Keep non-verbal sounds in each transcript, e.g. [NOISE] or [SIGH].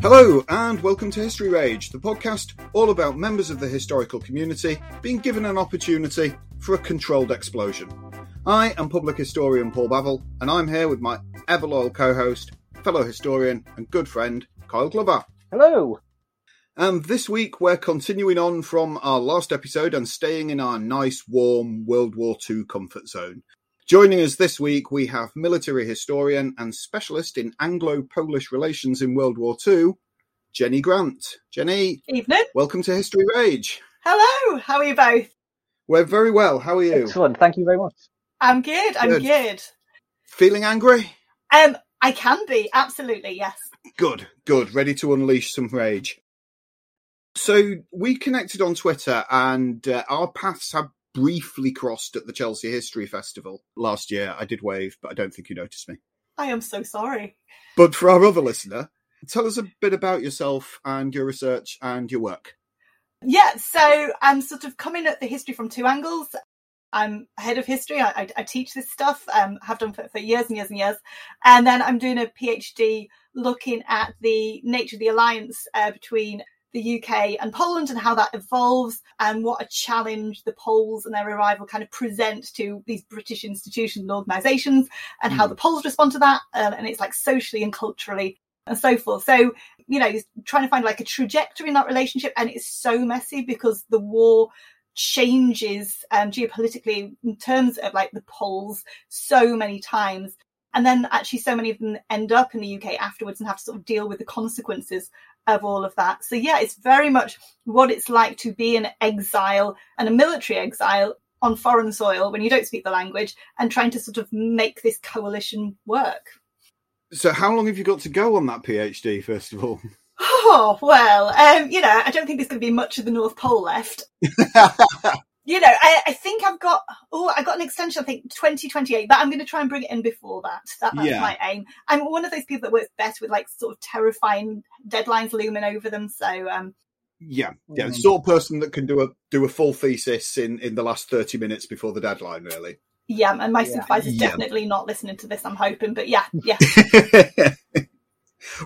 Hello, and welcome to History Rage, the podcast all about members of the historical community being given an opportunity for a controlled explosion. I am public historian Paul Bavill, and I'm here with my ever loyal co host, fellow historian, and good friend, Kyle Glover. Hello. And this week we're continuing on from our last episode and staying in our nice, warm World War II comfort zone. Joining us this week, we have military historian and specialist in Anglo Polish relations in World War II, Jenny Grant. Jenny, Evening. welcome to History Rage. Hello. How are you both? We're very well. How are you? Excellent. Thank you very much. I'm good. I'm Good. good. Feeling angry? Um, I can be absolutely yes. Good, good. Ready to unleash some rage. So we connected on Twitter, and uh, our paths have briefly crossed at the Chelsea History Festival last year. I did wave, but I don't think you noticed me. I am so sorry. But for our other listener, tell us a bit about yourself and your research and your work. Yeah. So I'm sort of coming at the history from two angles. I'm head of history. I, I, I teach this stuff. Um, have done for, for years and years and years, and then I'm doing a PhD looking at the nature of the alliance uh, between the UK and Poland and how that evolves and what a challenge the Poles and their arrival kind of present to these British institutions and organisations and how the Poles respond to that. Um, and it's like socially and culturally and so forth. So, you know, trying to find like a trajectory in that relationship. And it's so messy because the war changes um, geopolitically in terms of like the Poles so many times. And then actually so many of them end up in the UK afterwards and have to sort of deal with the consequences of all of that. So yeah, it's very much what it's like to be an exile and a military exile on foreign soil when you don't speak the language and trying to sort of make this coalition work. So, how long have you got to go on that PhD, first of all? Oh, well, um, you know, I don't think there's going to be much of the North Pole left. [LAUGHS] you know, I, I think I've got, oh, I got an extension, I think 2028, but I'm going to try and bring it in before that. that that's Yeah. my aim. I'm one of those people that works best with like sort of terrifying deadlines looming over them. So, um, Yeah, yeah, the sort of person that can do a do a full thesis in in the last thirty minutes before the deadline, really. yeah, and my Yeah. supervisor's Yeah. definitely not listening to this, I'm hoping, but yeah, yeah. [LAUGHS]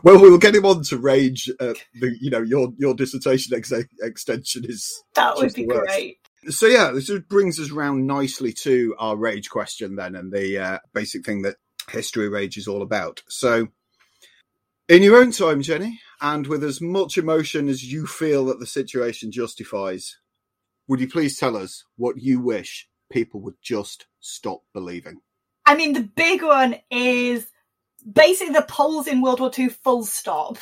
well, we'll get him on to rage. Uh, the you know your your dissertation ex- extension is That would be great. So yeah, this brings us round nicely to our rage question then, and the uh, basic thing that history rage is all about. So, in your own time, Jenny, and with as much emotion as you feel that the situation justifies, would you please tell us what you wish people would just stop believing? I mean, the big one is basically the Poles in World War II, full stop.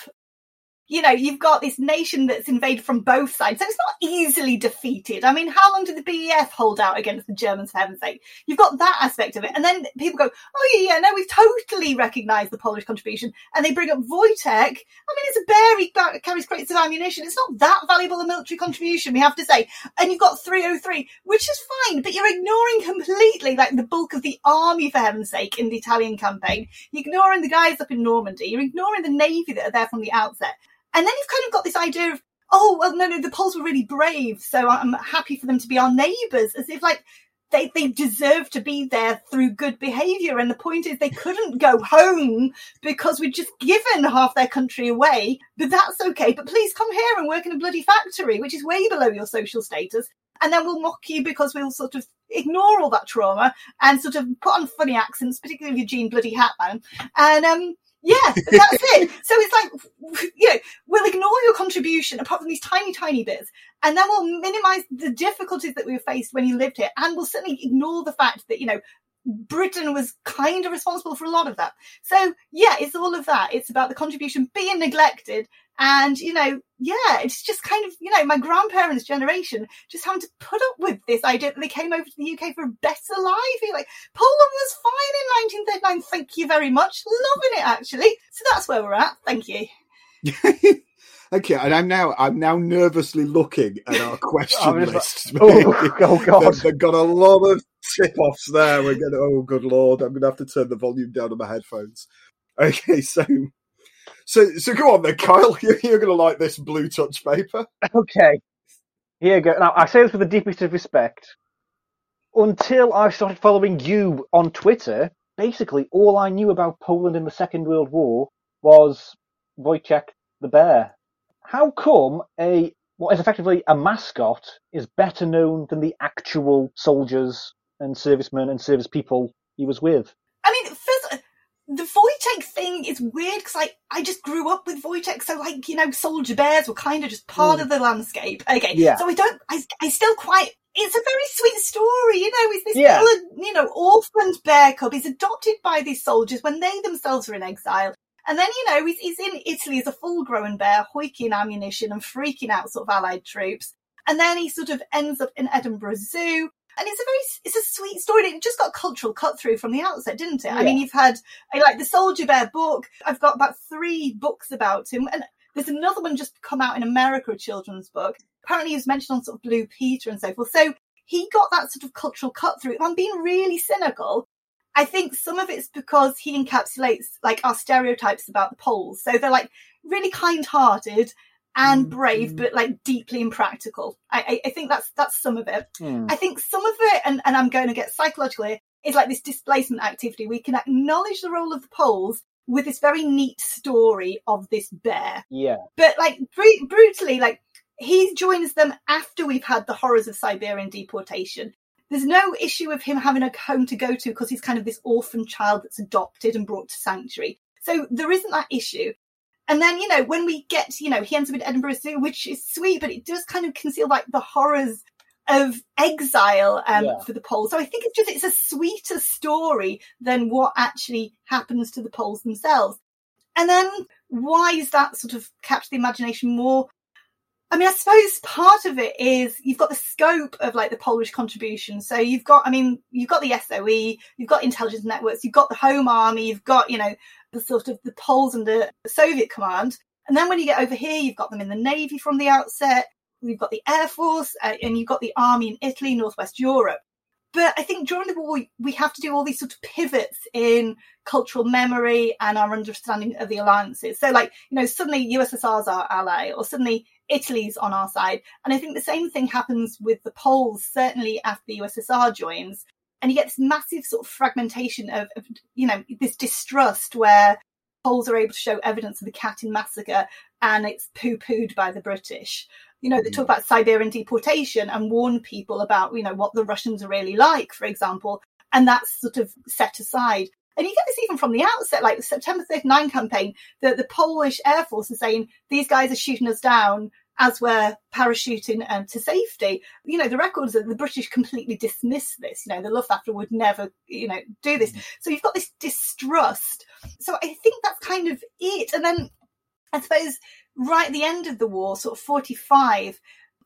You know, you've got this nation that's invaded from both sides, so it's not easily defeated. I mean, how long did the BEF hold out against the Germans, for heaven's sake? You've got that aspect of it. And then people go, oh, yeah, yeah, no, we've totally recognised the Polish contribution. And they bring up Wojtek. I mean, it's a bear, he carries crates of ammunition. It's not that valuable a military contribution, we have to say. And you've got 303, which is fine, but you're ignoring completely, like, the bulk of the army, for heaven's sake, in the Italian campaign. You're ignoring the guys up in Normandy. You're ignoring the navy that are there from the outset. And then you've kind of got this idea of, oh, well, no, no, the Poles were really brave, so I'm happy for them to be our neighbours, as if like they, they deserve to be there through good behaviour. And the point is they couldn't go home because we'd just given half their country away, but that's okay. But please come here and work in a bloody factory, which is way below your social status. And then we'll mock you because we'll sort of ignore all that trauma and sort of put on funny accents, particularly Eugene Bloody Hackman. And um, yeah, that's it. So it's like, you know, we'll ignore your contribution apart from these tiny, tiny bits, and then we'll minimize the difficulties that we faced when you lived here, and we'll certainly ignore the fact that, you know, Britain was kind of responsible for a lot of that. So yeah, it's all of that. It's about the contribution being neglected and, you know, yeah, it's just kind of, you know, my grandparents' generation just having to put up with this idea that they came over to the UK for a better life. You're like, Poland was fine in 1939. Thank you very much. Loving it, actually. So that's where we're at. Thank you. [LAUGHS] Okay, and I'm now I'm now nervously looking at our [LAUGHS] question list. oh, [LAUGHS] oh, God! They've, they've, got a lot of tip offs there. We're going. Oh, good lord! I'm going to have to turn the volume down on my headphones. Okay, so so so go on then, Kyle. [LAUGHS] You're, you're going to like this blue touch paper. Okay, here you go. Now I say this with the deepest of respect. Until I started following you on Twitter, basically all I knew about Poland in the Second World War was Wojciech the bear how come a what is effectively a mascot is better known than the actual soldiers and servicemen and service people he was with? I mean, first, the Wojtek thing is weird because I, I just grew up with Wojtek, so like you know, soldier bears were kind of just part mm. of the landscape. Okay, yeah. So I don't, I, I still quite. It's a very sweet story, you know. Is this yeah. little, you know, orphaned bear cub? He's adopted by these soldiers when they themselves are in exile. And then, you know, he's, he's in Italy as a full grown bear, hoiking ammunition and freaking out sort of allied troops. And then he sort of ends up in Edinburgh Zoo. And it's a very, it's a sweet story. It just got cultural cut through from the outset, didn't it? Yeah. I mean, you've had eh, like the Soldier Bear book. I've got about three books about him. And there's another one just come out in America, a children's book. Apparently he was mentioned on sort of Blue Peter and so forth. So he got that sort of cultural cut through. If I'm being really cynical, I think some of it's because he encapsulates like our stereotypes about the Poles. So they're like really kind-hearted and mm, brave, but like deeply impractical. I, I, I, think that's that's some of it. Mm. I think some of it, and, and I'm going to get psychological here, is like this displacement activity. We can acknowledge the role of the Poles with this very neat story of this bear. Yeah. But like br- brutally, like he joins them after we've had the horrors of Siberian deportation. There's no issue with him having a home to go to because he's kind of this orphan child that's adopted and brought to sanctuary. So there isn't that issue. And then, you know, when we get, you know, he ends up in Edinburgh Zoo, which is sweet, but it does kind of conceal like the horrors of exile um, yeah. for the Poles. So I think it's just it's a sweeter story than what actually happens to the Poles themselves. And then why is that sort of captured the imagination more? I mean, I suppose part of it is you've got the scope of like the Polish contribution. So you've got, I mean, you've got the SOE, you've got intelligence networks, you've got the Home Army, you've got, you know, the sort of the Poles under Soviet command. And then when you get over here, you've got them in the Navy from the outset. We've got the Air Force uh, and you've got the Army in Italy, Northwest Europe. But I think during the war, we have to do all these sort of pivots in cultural memory and our understanding of the alliances. So, like, you know, suddenly USSR's our ally, or suddenly Italy's on our side. And I think the same thing happens with the Poles, certainly after the USSR joins. And you get this massive sort of fragmentation of, of you know, this distrust where Poles are able to show evidence of the Katyn massacre and it's poo pooed by the British. You know, they talk mm. about Siberian deportation and warn people about, you know, what the Russians are really like, for example. And that's sort of set aside. And you get this even from the outset, like the September 39 campaign, that the Polish Air Force is saying, these guys are shooting us down as we're parachuting um, to safety. You know, the records that the British completely dismiss this. You know, the Luftwaffe would never, you know, do this. Mm. So you've got this distrust. So I think that's kind of it. And then I suppose right at the end of the war, sort of 45,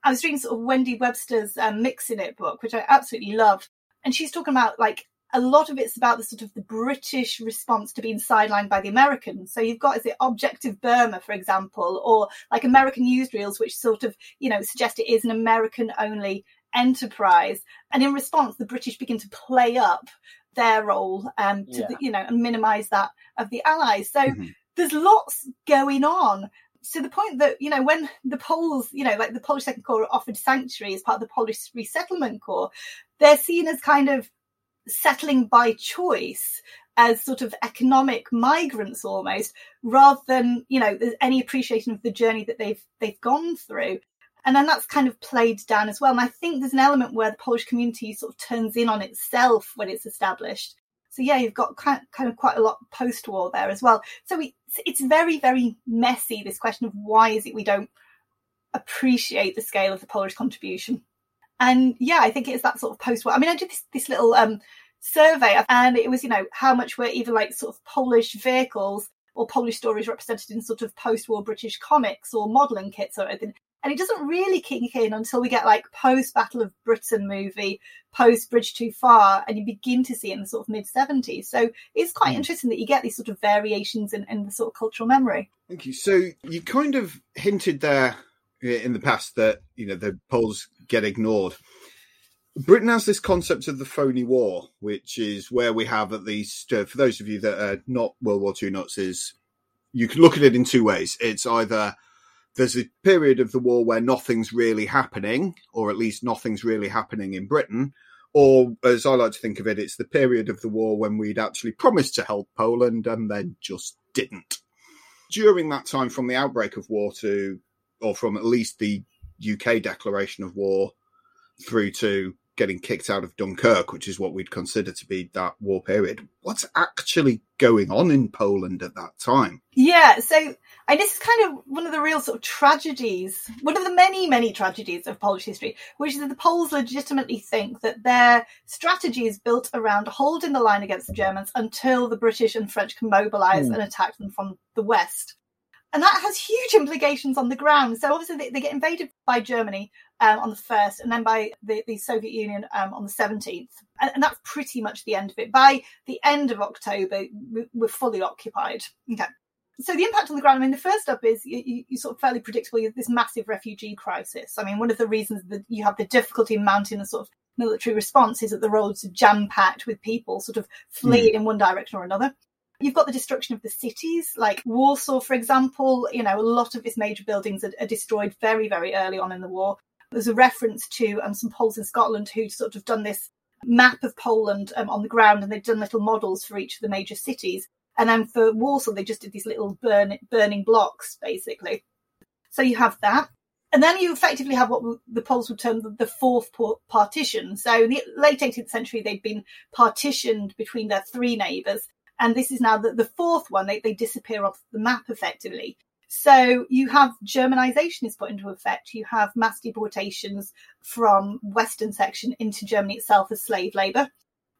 I was reading sort of Wendy Webster's um, Mixing It book, which I absolutely loved. And she's talking about like a lot of it's about the sort of the British response to being sidelined by the Americans. So you've got, is it Objective Burma, for example, or like American newsreels, which sort of, you know, suggest it is an American only enterprise. And in response, the British begin to play up their role, um, to, Yeah. the, you know, and minimize that of the Allies. So Mhm. there's lots going on. To the point that, you know, when the Poles, you know, like the Polish Second Corps offered sanctuary as part of the Polish Resettlement Corps, they're seen as kind of settling by choice as sort of economic migrants almost rather than you know there's any appreciation of the journey that they've they've gone through. And then that's kind of played down as well. And i think there's an element where the polish community sort of turns in on itself when it's established. So yeah you've got kind of quite a lot post-war there as well. So it's very very messy this question of why is it we don't appreciate the scale of the polish contribution and yeah, I think it is that sort of post war. I mean, I did this, this little um, survey and it was, you know, how much were even like sort of Polish vehicles or Polish stories represented in sort of post war British comics or modelling kits or anything. And it doesn't really kick in until we get like post Battle of Britain movie, post Bridge Too Far, and you begin to see it in the sort of mid 70s. So it's quite interesting that you get these sort of variations in, in the sort of cultural memory. Thank you. So you kind of hinted there uh, in the past that you know the Poles get ignored. Britain has this concept of the phony war, which is where we have at least, uh, for those of you that are not World War II nuts, is you can look at it in two ways. It's either there's a period of the war where nothing's really happening, or at least nothing's really happening in Britain, or as I like to think of it, it's the period of the war when we'd actually promised to help Poland and then just didn't. During that time, from the outbreak of war to, or from at least the UK declaration of war through to getting kicked out of Dunkirk, which is what we'd consider to be that war period. What's actually going on in Poland at that time? Yeah, so and this is kind of one of the real sort of tragedies, one of the many, many tragedies of Polish history, which is that the Poles legitimately think that their strategy is built around holding the line against the Germans until the British and French can mobilise hmm. and attack them from the west. And that has huge implications on the ground. So obviously they, they get invaded by Germany um, on the first, and then by the, the Soviet Union um, on the seventeenth, and, and that's pretty much the end of it. By the end of October, we- we're fully occupied. Okay. So the impact on the ground. I mean, the first up is you, you, you sort of fairly predictable. You have this massive refugee crisis. I mean, one of the reasons that you have the difficulty in mounting a sort of military response is that the roads are jam packed with people sort of fleeing in one direction or another. You've got the destruction of the cities, like Warsaw, for example. You know, a lot of its major buildings are, are destroyed very, very early on in the war. There's a reference to um, some Poles in Scotland who'd sort of done this map of Poland um, on the ground, and they'd done little models for each of the major cities. And then for Warsaw, they just did these little burn, burning blocks, basically. So you have that. And then you effectively have what the Poles would term the, fourth partition. So in the late 18th century, they'd been partitioned between their three neighbours. And this is now the, the fourth one. They, they disappear off the map effectively. So you have Germanization is put into effect. You have mass deportations from Western section into Germany itself as slave labour.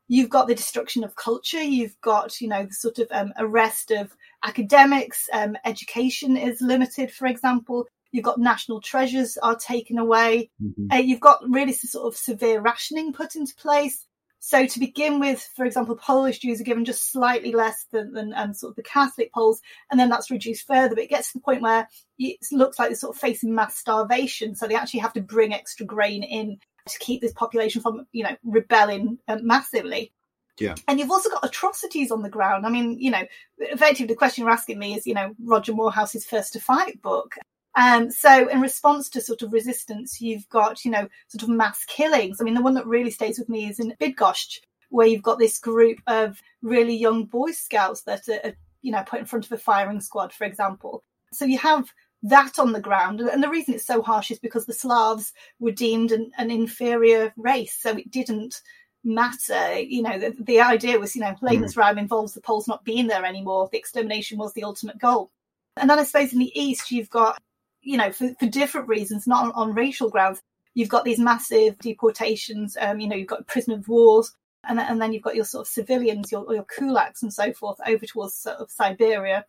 You've got the destruction of culture. You've got, you know, the sort of um, arrest of academics. Um, education is limited, for example. You've got national treasures are taken away. Uh, you've got really sort of severe rationing put into place. So to begin with, for example, Polish Jews are given just slightly less than, than um, sort of the Catholic Poles, and then that's reduced further. But it gets to the point where it looks like they're sort of facing mass starvation. So they actually have to bring extra grain in to keep this population from, you know, rebelling uh, massively. Yeah. And you've also got atrocities on the ground. I mean, you know, effectively the question you're asking me is, you know, Roger Moorhouse's First to Fight book. Um, so in response to sort of resistance, you've got, you know, sort of mass killings. I mean, the one that really stays with me is in Bydgoszcz, where you've got this group of really young Boy Scouts that are, are, you know, put in front of a firing squad, for example. So you have that on the ground. And the reason it's so harsh is because the Slavs were deemed an, an inferior race. So it didn't matter. You know, the, the idea was, you know, Lebensraum involves the Poles not being there anymore. The extermination was the ultimate goal. And then I suppose in the East, you've got, you know, for, for different reasons, not on, on racial grounds, you've got these massive deportations. Um, you know, you've got prisoner of wars, and, then- and then you've got your sort of civilians, your, your kulaks and so forth, over towards sort of Siberia.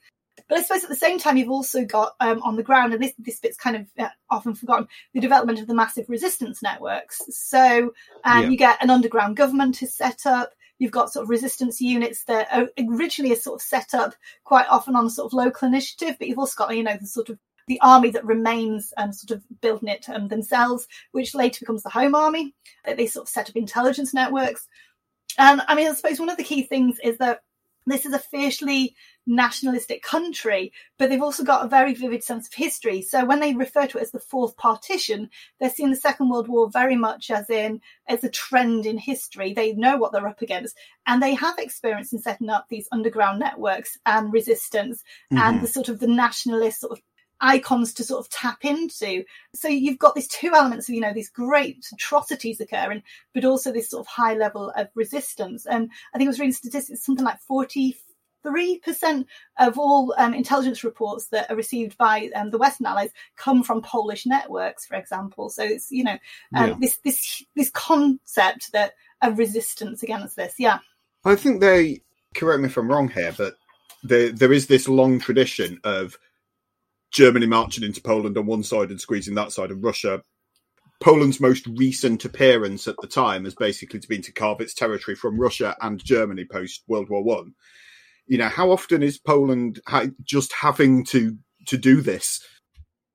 But I suppose at the same time, you've also got um, on the ground, and this this bit's kind of uh, often forgotten, the development of the massive resistance networks. So um, Yeah. you get an underground government is set up. You've got sort of resistance units that are originally are sort of set up quite often on sort of local initiative, but you've also got you know the sort of the army that remains um, sort of building it um, themselves, which later becomes the Home Army. They sort of set up intelligence networks. And I mean, I suppose one of the key things is that this is a fiercely nationalistic country, but they've also got a very vivid sense of history. So when they refer to it as the fourth partition, they're seeing the Second World War very much as in as a trend in history. They know what they're up against, and they have experience in setting up these underground networks and resistance and the sort of the nationalist sort of icons to sort of tap into. So you've got these two elements of, you know, these great atrocities occurring, but also this sort of high level of resistance. And I think I was reading statistics, something like 43% of all um, intelligence reports that are received by um, the Western Allies come from Polish networks, for example. So it's, you know, um, Yeah. this, this, this concept that of resistance against this. Yeah. I think they correct me if I'm wrong here, but there there is this long tradition of Germany marching into Poland on one side and squeezing that side of Russia. Poland's most recent appearance at the time has basically been to carve its territory from Russia and Germany post World War One. You know, how often is Poland just having to to do this?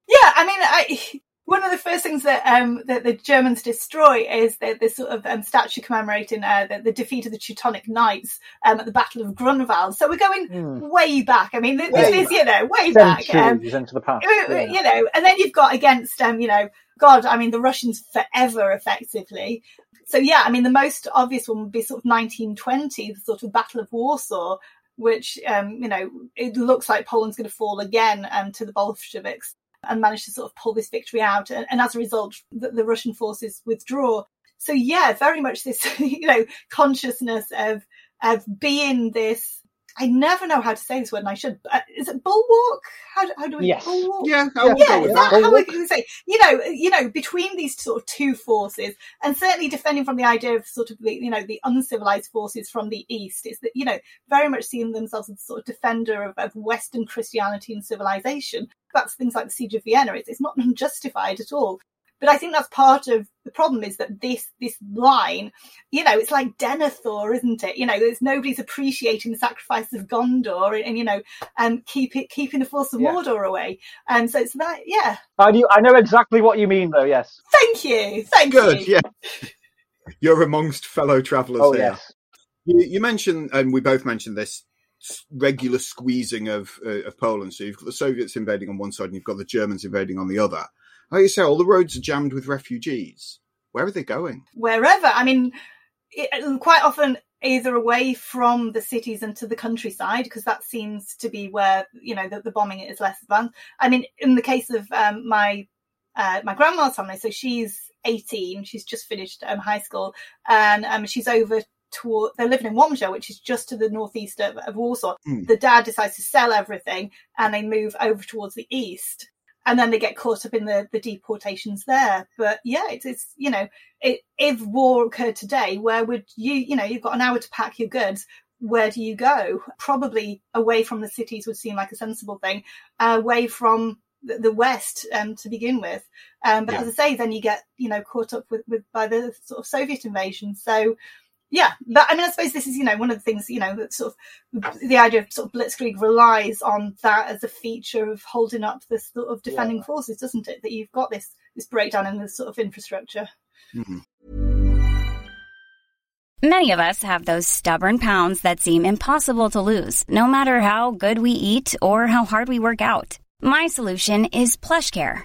Yeah, I mean, I, one of the first things that um, that the Germans destroy is the, the sort of um, statue commemorating uh, the, the defeat of the Teutonic Knights um, at the Battle of Grunwald. So we're going Hmm. way back. I mean, this Way is you know way back. Um, into the past. uh, yeah. you know, and then you've got against, um, you know, God, I mean, the Russians forever, effectively. So yeah, I mean, the most obvious one would be sort of 1920, the sort of Battle of Warsaw, which, um, you know, it looks like Poland's going to fall again um, to the Bolsheviks and manage to sort of pull this victory out. And, and as a result, the, the Russian forces withdraw. So yeah, very much this, [LAUGHS] you know, consciousness of of being this. I never know how to say this word, and I should. Uh, is it bulwark? How, do- how do we Yes. bulwark? Yeah, I'll yeah, go with is that. that how we can say? You know, you know, between these sort of two forces, and certainly defending from the idea of sort of the, you know, the uncivilized forces from the east, is that you know very much seeing themselves as sort of defender of, of Western Christianity and civilization. That's things like the siege of Vienna. It's, it's not [LAUGHS] unjustified at all. But I think that's part of the problem is that this this line, you know, it's like Denethor, isn't it? You know, there's nobody's appreciating the sacrifice of Gondor, and, and you know, and keep it keeping the force of Yeah. Mordor away. And so it's that, yeah. I, do, I know exactly what you mean, though. Yes. Thank you, thank Good, you. yeah. [LAUGHS] You're amongst fellow travellers Oh here. yes. You, you mentioned, and we both mentioned this s- regular squeezing of uh, of Poland. So you've got the Soviets invading on one side, and you've got the Germans invading on the other. Like you say, all the roads are jammed with refugees. Where are they going? Wherever, I mean, it, quite often either away from the cities and to the countryside because that seems to be where you know the, the bombing is less advanced. I mean, in the case of um, my uh, my grandma's family, so she's 18, she's just finished um, high school, and um, she's over toward. They're living in Łomża, which is just to the northeast of, of Warsaw. Hmm. The dad decides to sell everything, and they move over towards the east. And then they get caught up in the, the deportations there. But yeah, it's, it's you know, it, if war occurred today, where would you, you know, you've got an hour to pack your goods. Where do you go? Probably away from the cities would seem like a sensible thing. away from the, the West um, to begin with. Um, but Yeah. as I say, then you get you know caught up with, with by the sort of Soviet invasion. So yeah, but I mean, I suppose this is you know one of the things you know that sort of the idea of sort of blitzkrieg relies on that as a feature of holding up this sort of defending Yeah. forces, doesn't it? That you've got this this breakdown in the sort of infrastructure. Mm-hmm. Many of us have those stubborn pounds that seem impossible to lose, no matter how good we eat or how hard we work out. My solution is PlushCare.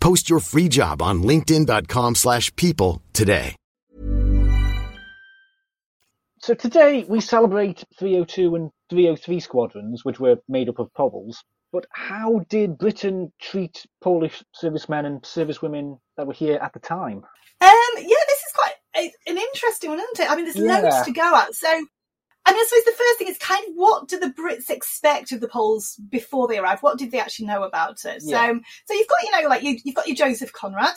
Post your free job on linkedin.com/people slash people today. So today we celebrate 302 and 303 squadrons, which were made up of Poles. But how did Britain treat Polish servicemen and servicewomen that were here at the time? Um, yeah, this is quite an interesting one, isn't it? I mean, there's Yeah. loads to go at. So, I mean, I suppose the first thing is kind of what do the Brits expect of the Poles before they arrive? What did they actually know about it? Yeah. So, so you've got, you know, like you, you've got your Joseph Conrad.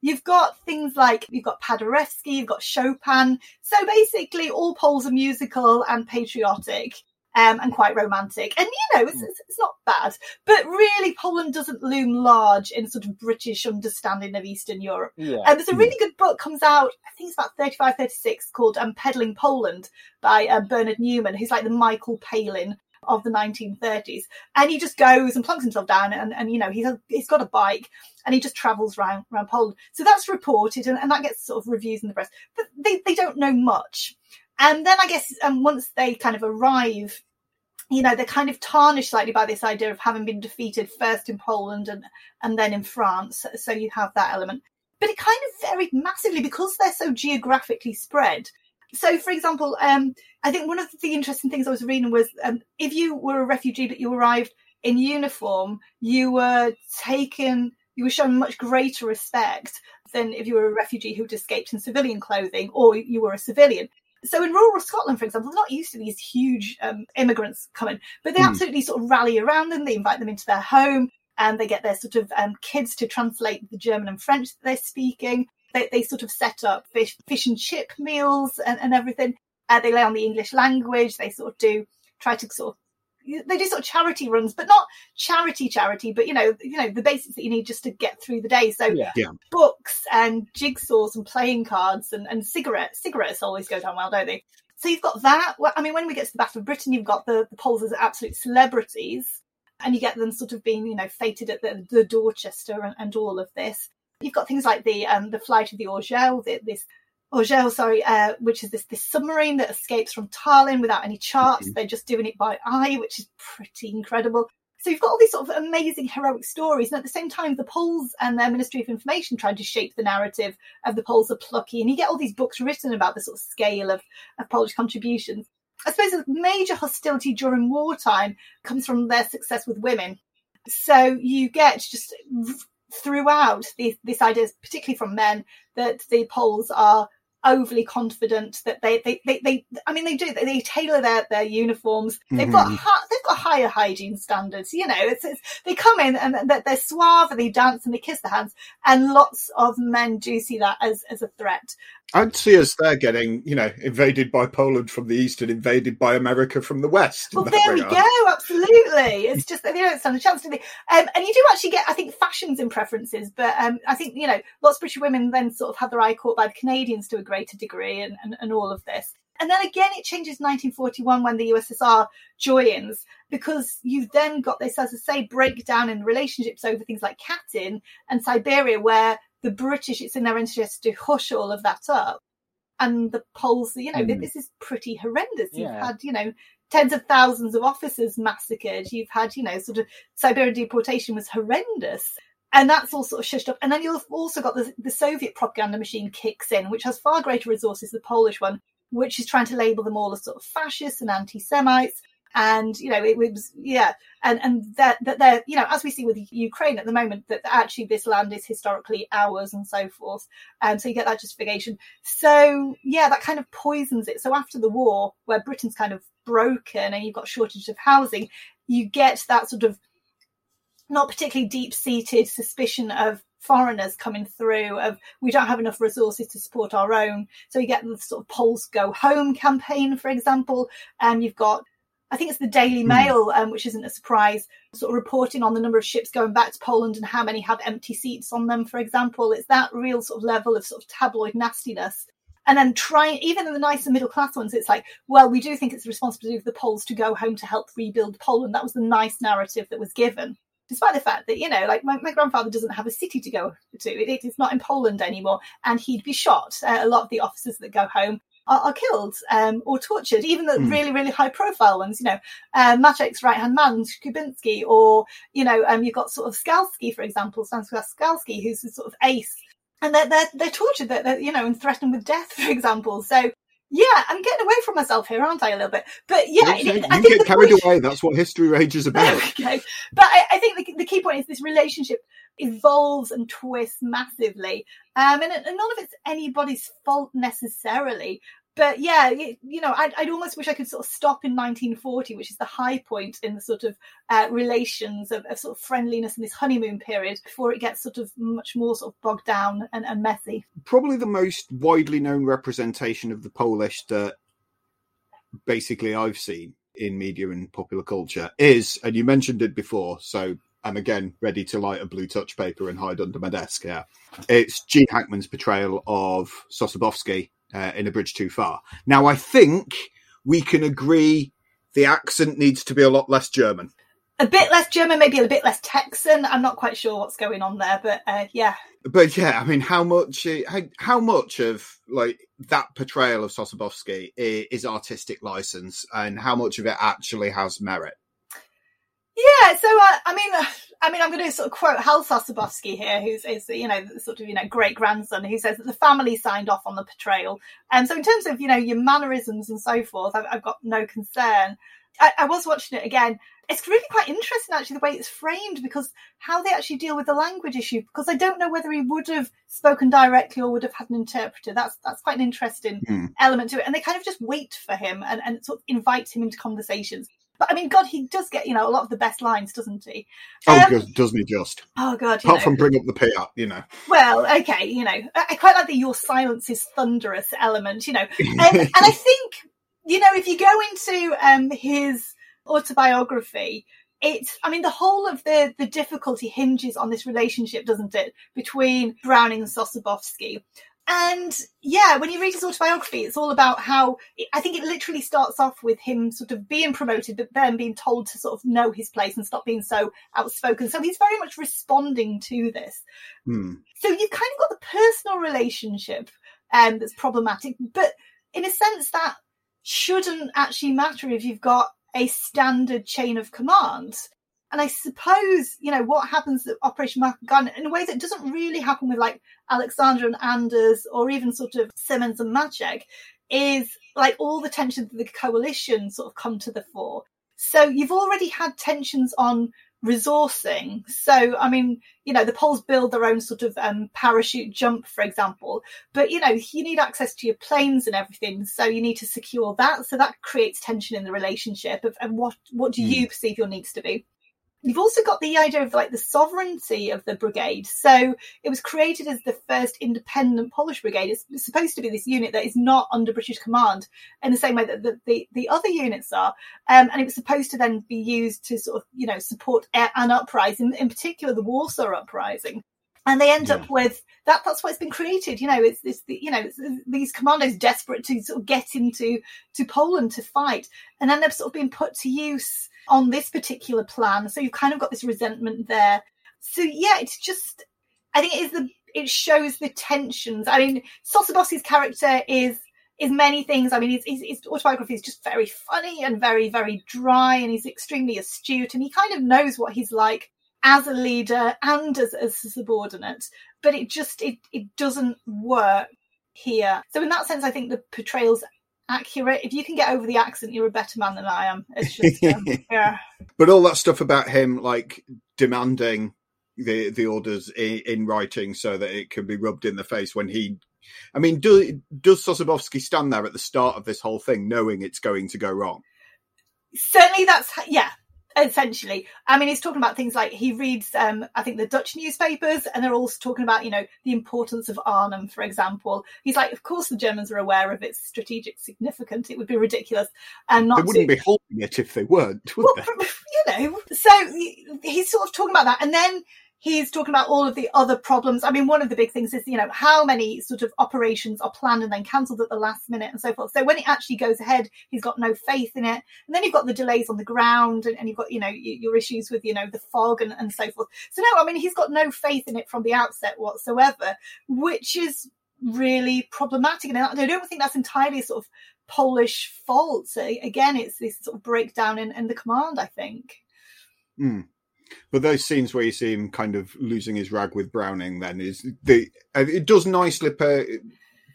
You've got things like you've got Paderewski, you've got Chopin. So basically, all Poles are musical and patriotic. Um, and quite romantic, and you know it's, it's, it's not bad, but really Poland doesn't loom large in sort of British understanding of Eastern Europe. Yeah. And there's a really good book comes out, I think it's about 35, 36, called um, Pedalling Poland by uh, Bernard Newman, who's like the Michael Palin of the 1930s. And he just goes and plunks himself down and, and you know, he's, he's got a bike and he just travels around, around Poland. So that's reported and, and that gets sort of reviews in the press, but they, they don't know much. And then I guess um, once they kind of arrive, you know, they're kind of tarnished slightly by this idea of having been defeated first in Poland and, and then in France. So you have that element. But it kind of varied massively because they're so geographically spread. So, for example, um, I think one of the interesting things I was reading was um, if you were a refugee but you arrived in uniform, you were taken, you were shown much greater respect than if you were a refugee who'd escaped in civilian clothing or you were a civilian. So in rural Scotland, for example, they're not used to these huge um, immigrants coming, but they Hmm. absolutely sort of rally around them. They invite them into their home and they get their sort of um, kids to translate the German and French that they're speaking. They, they sort of set up fish, fish and chip meals and, and everything. Uh, they lay on the English language. They sort of do try to sort of they do sort of charity runs, but not charity charity, but you know, you know, the basics that you need just to get through the day. So Yeah. Yeah. books and jigsaws and playing cards and, and cigarettes. Cigarettes always go down well, don't they? So you've got that. Well, I mean, when we get to the Battle of Britain, you've got the, the Poles as absolute celebrities, and you get them sort of being, you know, fêted at the, the Dorchester and, and all of this. You've got things like the um, the flight of the Orzeł, the, this Orzeł, sorry, uh, which is this this submarine that escapes from Tallinn without any charts. They're just doing it by eye, which is pretty incredible. So you've got all these sort of amazing heroic stories, and at the same time, the Poles and their Ministry of Information trying to shape the narrative of the Poles are plucky, and you get all these books written about the sort of scale of, of Polish contributions. I suppose the major hostility during wartime comes from their success with women. So you get just throughout this, this idea, particularly from men, that the Poles are overly confident that they, they, they, they I mean, they do, they, they tailor their, their uniforms. They've got, Mhm. hi- they've got higher hygiene standards, you know, it's, it's they come in and they're, they're suave and they dance and they kiss the hands. And lots of men do see that as, as a threat. I'd see us there getting, you know, invaded by Poland from the east and invaded by America from the west. Well, there we go. Absolutely. It's just that they it's not a chance, do they? Um, and you do actually get, I think, fashions in preferences, but um, I think, you know, lots of British women then sort of have their eye caught by the Canadians to a greater degree and, and, and all of this. And then again, it changes 1941 when the USSR joins, because you've then got this, as I say, breakdown in relationships over things like Katyn and Siberia, where the British, it's in their interest to hush all of that up. And the Poles, you know, Mm. this is pretty horrendous. You've had, you know, tens of thousands of officers massacred. You've had, you know, sort of Siberian deportation was horrendous. And that's all sort of shushed up. And then you've also got the, the Soviet propaganda machine kicks in, which has far greater resources than the Polish one, which is trying to label them all as sort of fascists and anti-Semites. And, you know, it was, yeah. And, and that, that they're, you know, as we see with Ukraine at the moment, that actually this land is historically ours and so forth. And so you get that justification. So, yeah, that kind of poisons it. So after the war, where Britain's kind of broken and you've got shortage of housing, you get that sort of not particularly deep seated suspicion of foreigners coming through of we don't have enough resources to support our own so you get the sort of Poles go home campaign for example and you've got I think it's the Daily Mail, um, which isn't a surprise, sort of reporting on the number of ships going back to Poland and how many have empty seats on them, for example. It's that real sort of level of sort of tabloid nastiness. And then trying, even in the nicer middle class ones, it's like, well, we do think it's the responsibility of the Poles to go home to help rebuild Poland. That was the nice narrative that was given. Despite the fact that, you know, like my, my grandfather doesn't have a city to go to. It, it is not in Poland anymore. And he'd be shot. Uh, a lot of the officers that go home are, are killed um, or tortured, even the Hmm. really, really high profile ones. You know, uh, right hand man, Kubinski, or you know, um, you've got sort of Skalski, for example, Stanisław Skalski, who's the sort of ace, and they're they're, they're tortured, they're, they're, you know, and threatened with death, [LAUGHS] for example. So. Yeah, I'm getting away from myself here, aren't I, a little bit? But yeah, Okay, it- you I think get carried point- away. That's what History Rage is [LAUGHS] about. okay. But I, I think the, the key point is this relationship evolves and twists massively. Um, and, and none of it's anybody's fault necessarily. But yeah, you, you know, I'd, I'd almost wish I could sort of stop in 1940, which is the high point in the sort of uh, relations of, of sort of friendliness in this honeymoon period before it gets sort of much more sort of bogged down and, and messy. Probably the most widely known representation of the Polish that basically I've seen in media and popular culture is, and you mentioned it before, so I'm again ready to light a blue touch paper and hide under my desk here. It's Gene Hackman's portrayal of Sosabowski uh, in A Bridge Too Far. Now, I think we can agree the accent needs to be a lot less German. A bit less German, maybe a bit less Texan. I'm not quite sure what's going on there, but uh, yeah. But yeah, I mean, how much, how, how much of like that portrayal of Sosabowski is, is artistic license, and how much of it actually has merit? Yeah, so uh, I mean, [SIGHS] I mean, I'm going to sort of quote Hal Sosabowski here, who's is you know the sort of you know great grandson, who says that the family signed off on the portrayal, and so in terms of you know your mannerisms and so forth, I've, I've got no concern. I, I was watching it again. It's really quite interesting actually the way it's framed because how they actually deal with the language issue. Because I don't know whether he would have spoken directly or would have had an interpreter. That's that's quite an interesting Hmm. element to it, and they kind of just wait for him and, and sort of invite him into conversations. But I mean, God, he does get you know a lot of the best lines, doesn't he? Oh, Um, does- doesn't he just? Oh God, Apart know. from bring up the pay up, you know. Well, okay, you know, I I quite like the "your silence is thunderous" element, you know, and, and I [LAUGHS] think you know if you go into um, his autobiography, it's I mean the whole of the the difficulty hinges on this relationship, doesn't it, between Browning and Sosabowski. And yeah, when you read his autobiography, it's all about how I think it literally starts off with him sort of being promoted, but then being told to sort of know his place and stop being so outspoken. So he's very much responding to this. Hmm. So you've kind of got the personal relationship um, that's problematic, but in a sense that shouldn't actually matter if you've got a standard chain of command. And I suppose, you know, what happens at Operation Market Garden in a way that doesn't really happen with like Alexander and Anders or even sort of Simonds and Maczek is like all the tensions of the coalition sort of come to the fore. So you've already had tensions on resourcing. So, I mean, you know, the Poles build their own sort of um, parachute jump, for example, but you know, you need access to your planes and everything. So you need to secure that. So that creates tension in the relationship of, and what, what do you perceive your needs to be? You've also got the idea of like the sovereignty of the brigade. So it was created as the first independent Polish brigade. It's supposed to be this unit that is not under British command in the same way that the, the, the other units are. Um, and it was supposed to then be used to sort of, you know, support an uprising, in particular the Warsaw uprising. And they end up with that. That's what's been created. You know, it's this. You know, it's, these commandos desperate to sort of get into to Poland to fight, and end up sort of being put to use on this particular plan. So you've kind of got this resentment there. So yeah, it's just. I think it is the. It shows the tensions. I mean, Sosabowski's character is is many things. I mean, his, his, his autobiography is just very funny and very, very dry, and he's extremely astute, and he kind of knows what he's like as a leader and as, as a subordinate. But it just it it doesn't work here. So in that sense, I think the portrayal's accurate. If you can get over the accent, you're a better man than I am. It's [LAUGHS] just um, yeah. But all that stuff about him, like demanding the the orders in, in writing so that it can be rubbed in the face when he. I mean, do, does Sosabowski stand there at the start of this whole thing, knowing it's going to go wrong? certainly that's yeah essentially. I mean he's talking about things like he reads um i think the dutch newspapers and they're also talking about you know the importance of arnhem for example. He's like of course the germans are aware of its strategic significance. It would be ridiculous and not They wouldn't to be holding it if they weren't, would well, they? [LAUGHS] you know so he's sort of talking about that. And then he's talking about all of the other problems i mean one of the big things is you know how many sort of operations are planned and then cancelled at the last minute and so forth so when it actually goes ahead he's got no faith in it and then you've got the delays on the ground and, and you've got you know your issues with you know the fog and, and so forth so no i mean he's got no faith in it from the outset whatsoever which is really problematic. And I don't think that's entirely sort of Polish fault. So again, it's this sort of breakdown in, in the command, I think. Mm. But those scenes where you see him kind of losing his rag with Browning, then is the it does nicely per,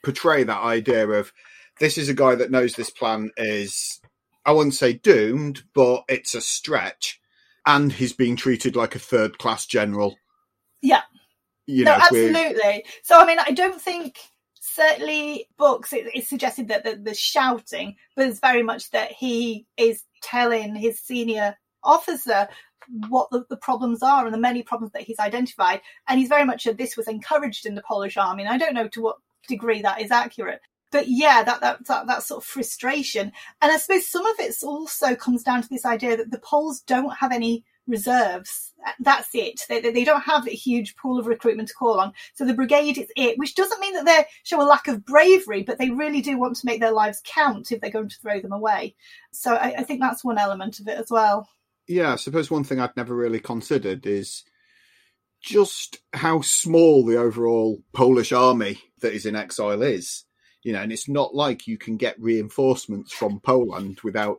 portray that idea of this is a guy that knows this plan is I wouldn't say doomed, but it's a stretch, and he's being treated like a third class general. Yeah, you no, know, we're- absolutely. So I mean, I don't think certainly books it, it's suggested that the, the shouting, but it's very much that he is telling his senior officer what the, the problems are and the many problems that he's identified. And he's very much a, this was encouraged in the Polish army. And I don't know to what degree that is accurate. But yeah, that, that, that, that sort of frustration. And I suppose some of it also comes down to this idea that the Poles don't have any reserves. That's it. They, they don't have a huge pool of recruitment to call on. So the brigade is it, which doesn't mean that they show a lack of bravery, but they really do want to make their lives count if they're going to throw them away. So I, I think that's one element of it as well. Yeah, I suppose one thing I'd never really considered is just how small the overall Polish army that is in exile is. You know, and it's not like you can get reinforcements from Poland without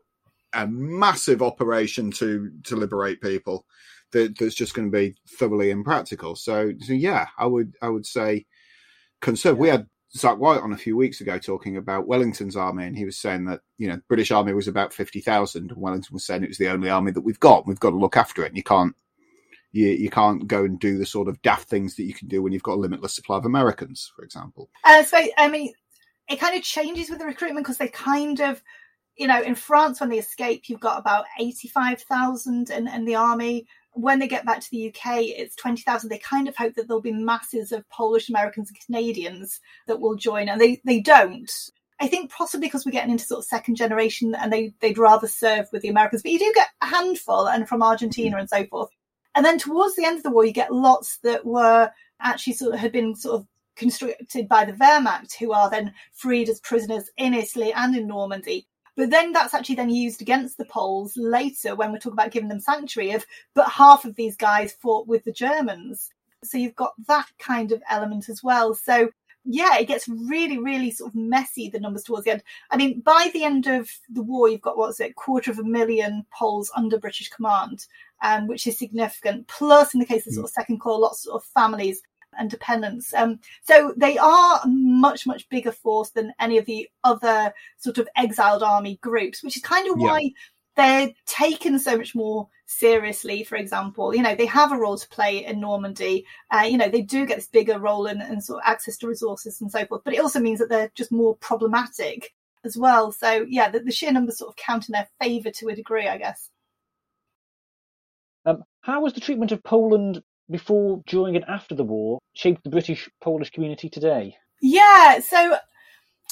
a massive operation to to liberate people. That, that's just going to be thoroughly impractical. So, so yeah, I would I would say conserve. We had Zach White on a few weeks ago talking about Wellington's army, and he was saying that you know the British army was about fifty thousand, and Wellington was saying it was the only army that we've got. We've got to look after it, and you can't you you can't go and do the sort of daft things that you can do when you've got a limitless supply of Americans, for example. Uh, so I mean, it kind of changes with the recruitment because they kind of, you know, in France when they escape, you've got about eighty-five thousand in, in the army. When they get back to the UK, it's twenty thousand. They kind of hope that there'll be masses of Polish Americans and Canadians that will join, and they they don't. I think possibly because we're getting into sort of second generation, and they they'd rather serve with the Americans. But you do get a handful, and from Argentina and so mm-hmm. forth. And then towards the end of the war, you get lots that were actually sort of had been sort of constructed by the Wehrmacht, who are then freed as prisoners in Italy and in Normandy. But then that's actually then used against the Poles later when we talk about giving them sanctuary of, but half of these guys fought with the Germans. So you've got that kind of element as well. So yeah, it gets really, really sort of messy, the numbers towards the end. I mean, by the end of the war, you've got, what's it, quarter of a million Poles under British command, um, which is significant. Plus, in the case of sort of Second Corps, lots of families and dependents. Um, so they are a much, much bigger force than any of the other sort of exiled army groups, which is kind of Yeah. why they're taken so much more seriously. For example, you know, they have a role to play in Normandy. Uh, you know, they do get this bigger role and, and sort of access to resources and so forth. But it also means that they're just more problematic as well. So yeah, the, the sheer numbers sort of count in their favour to a degree, I guess. Um, how was the treatment of Poland before, during, and after the war shaped the British Polish community today? Yeah, so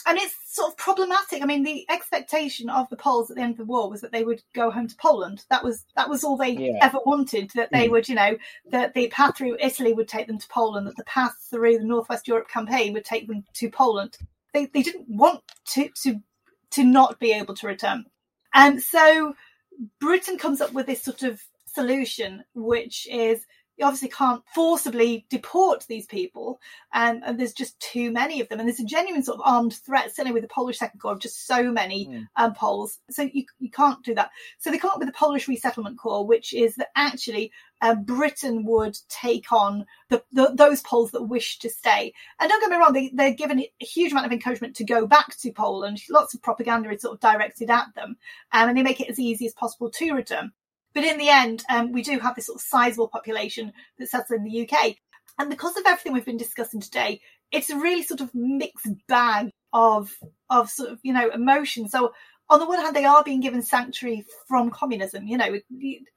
and it's sort of problematic. I mean, the expectation of the Poles at the end of the war was that they would go home to Poland. That was that was all they Yeah. ever wanted. That they Mm. would, you know, that the path through Italy would take them to Poland. That the path through the Northwest Europe campaign would take them to Poland. They they didn't want to to to not be able to return, and so Britain comes up with this sort of solution, which is you obviously can't forcibly deport these people, um, and there's just too many of them, and there's a genuine sort of armed threat, certainly with the Polish Second Corps, of just so many Mm. um, Poles. So you you can't do that. So they come up with the Polish Resettlement Corps, which is that actually uh, Britain would take on the, the, those Poles that wish to stay. And don't get me wrong, they, they're given a huge amount of encouragement to go back to Poland. Lots of propaganda is sort of directed at them, um, and they make it as easy as possible to return. But in the end, um, we do have this sort of sizable population that settles in the UK. And because of everything we've been discussing today, it's a really sort of mixed bag of of sort of you know emotions. So on the one hand, they are being given sanctuary from communism. You know, had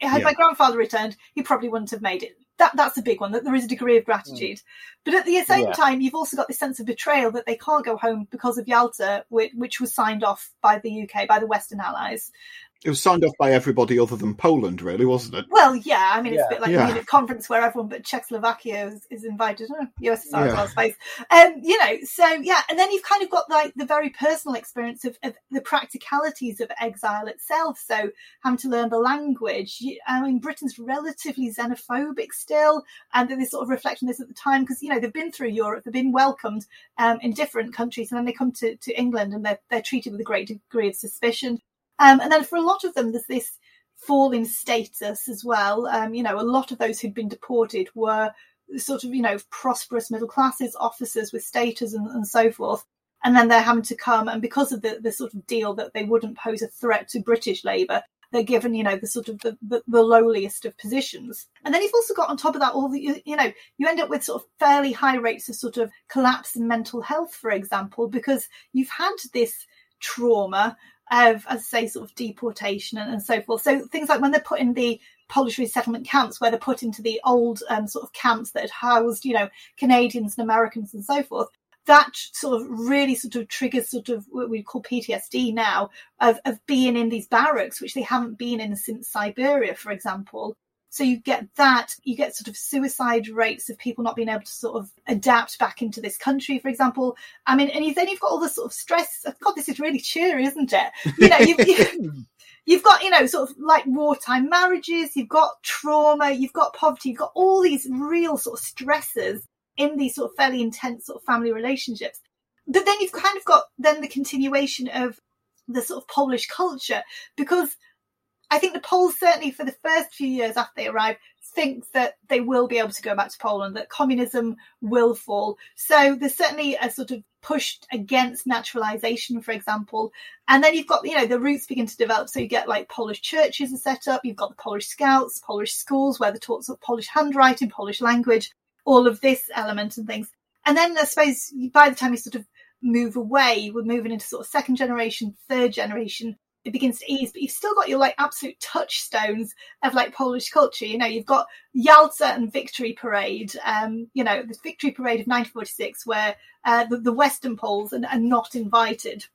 Yeah. my grandfather returned, he probably wouldn't have made it. That that's a big one. That there is a degree of gratitude, but at the same Yeah. time, you've also got this sense of betrayal that they can't go home because of Yalta, which, which was signed off by the UK by the Western Allies. It was signed off by everybody other than Poland, really, wasn't it? Well, yeah. I mean, it's Yeah. a bit like Yeah. a Munich conference where everyone but Czechoslovakia is, is invited. Oh, USSR as Yeah. well, I suppose. Um, you know, so yeah, and then you've kind of got like the very personal experience of, of the practicalities of exile itself. So having to learn the language. I mean, Britain's relatively xenophobic still, and there's sort of reflection on this at the time because you know they've been through Europe, they've been welcomed um, in different countries, and then they come to, to England and they're they're treated with a great degree of suspicion. Um, and then for a lot of them, there's this fall in status as well. Um, you know, a lot of those who'd been deported were sort of, you know, prosperous middle classes, officers with status and, and so forth. And then they're having to come, and because of the, the sort of deal that they wouldn't pose a threat to British Labour, they're given, you know, the sort of the, the, the lowliest of positions. And then you've also got on top of that all the, you, you know, you end up with sort of fairly high rates of sort of collapse in mental health, for example, because you've had this trauma of, as I say, sort of deportation and, and so forth. So things like when they're put in the Polish resettlement camps, where they're put into the old um, sort of camps that had housed, you know, Canadians and Americans and so forth. That sort of really sort of triggers sort of what we call PTSD now of, of being in these barracks, which they haven't been in since Siberia, for example. So you get that, you get sort of suicide rates of people not being able to sort of adapt back into this country, for example. I mean, and then you've got all the sort of stress. Oh, God, this is really cheery, isn't it? You know, you've, you- [LAUGHS] you've got, you know, sort of like wartime marriages, you've got trauma, you've got poverty, you've got all these real sort of stresses in these sort of fairly intense sort of family relationships. But then you've kind of got then the continuation of the sort of Polish culture because I think the Poles certainly for the first few years after they arrive think that they will be able to go back to Poland, that communism will fall. So there's certainly a sort of push against naturalization, for example. And then you've got, you know, the roots begin to develop. So you get like Polish churches are set up. You've got the Polish scouts, Polish schools where they're taught sort of Polish handwriting, Polish language, all of this element and things. And then I suppose by the time you sort of move away, we're moving into sort of second generation, third generation, it begins to ease, but you've still got your like absolute touchstones of like Polish culture. You know, you've got Yalta and Victory Parade. Um, you know, the Victory Parade of 1946, where uh, the, the Western Poles are, are not invited.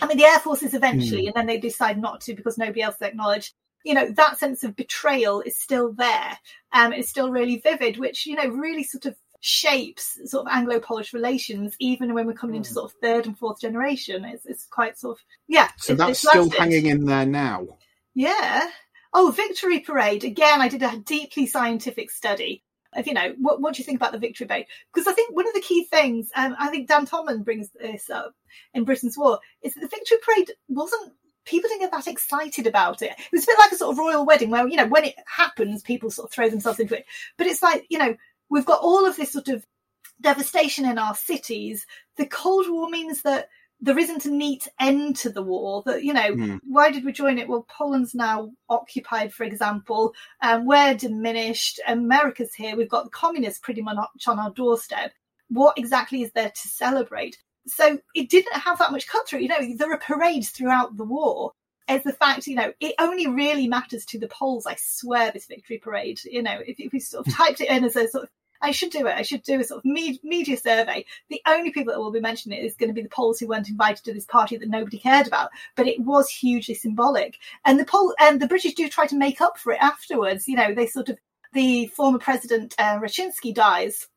I mean, the Air Forces eventually, and then they decide not to because nobody else is acknowledged. You know, that sense of betrayal is still there. Um, it's still really vivid, which, you know, really sort of shapes sort of Anglo-Polish relations, even when we're coming into sort of third and fourth generation. It's, it's quite sort of, yeah. So it- that's still lasted. hanging in there now. Yeah. Oh, Victory Parade. Again, I did a deeply scientific study of, you know, what, what do you think about the Victory Parade? Because I think one of the key things, um, I think Dan Todman brings this up in Britain's War, is that the Victory Parade wasn't, people didn't get that excited about it. It was a bit like a sort of royal wedding where, you know, when it happens, people sort of throw themselves into it. But it's like, you know, we've got all of this sort of devastation in our cities. The Cold War means that there isn't a neat end to the war. That you know, Hmm. why did we join it? Well, Poland's now occupied, for example. Um, we're diminished. America's here. We've got the communists pretty much on our doorstep. What exactly is there to celebrate? So it didn't have that much cut through. You know, there are parades throughout the war. As the fact, you know, it only really matters to the Poles. I swear, this victory parade. You know, if, if we sort of [LAUGHS] typed it in as a sort of I should do it. I should do a sort of me- media survey. The only people that will be mentioning it is going to be the Poles who weren't invited to this party that nobody cared about. But it was hugely symbolic, and the Pol and the British do try to make up for it afterwards. You know, they sort of the former president uh, Raczynski dies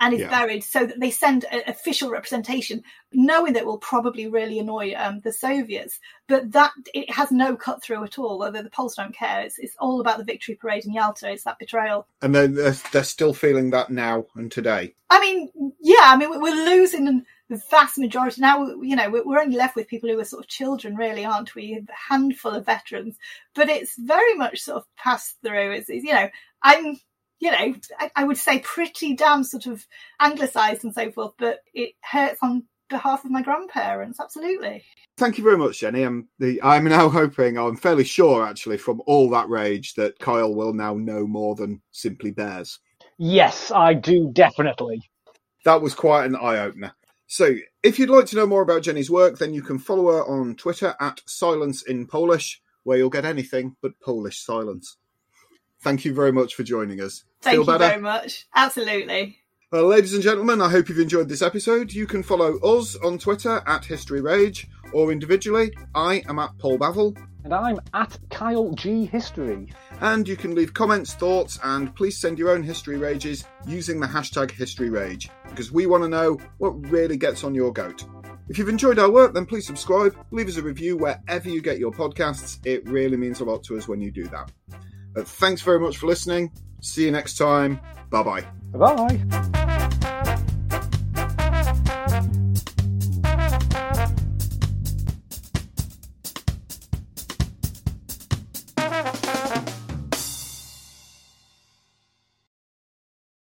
and is Yeah. buried, so that they send an official representation, knowing that will probably really annoy um, the Soviets. But that it has no cut through at all. Although the Poles don't care, it's, it's all about the victory parade in Yalta. It's that betrayal. And then they're, they're still feeling that now and today. I mean, yeah, I mean, we- we're losing the vast majority now. You know, we're we're only left with people who are sort of children, really, aren't we? A handful of veterans, but it's very much sort of passed through. It's, it's you know, I'm, you know, I, I would say pretty damn sort of anglicised and so forth, but it hurts on behalf of my grandparents, absolutely. Thank you very much, Jenny. I'm, the, I'm now hoping, I'm fairly sure actually, from all that rage, that Kyle will now know more than simply bears. Yes, I do definitely. That was quite an eye opener. So, if you'd like to know more about Jenny's work, then you can follow her on Twitter at Silence in Polish, where you'll get anything but Polish silence. Thank you very much for joining us. Thank Feel you better? very much. Absolutely. Well, ladies and gentlemen, I hope you've enjoyed this episode. You can follow us on Twitter at History Rage or individually. I am at Paul Bavill. And I'm at Kyle G History. And you can leave comments, thoughts, and please send your own history rages using the hashtag History Rage because we want to know what really gets on your goat. If you've enjoyed our work, then please subscribe, leave us a review wherever you get your podcasts. It really means a lot to us when you do that. Thanks very much for listening. See you next time. Bye bye. Bye bye.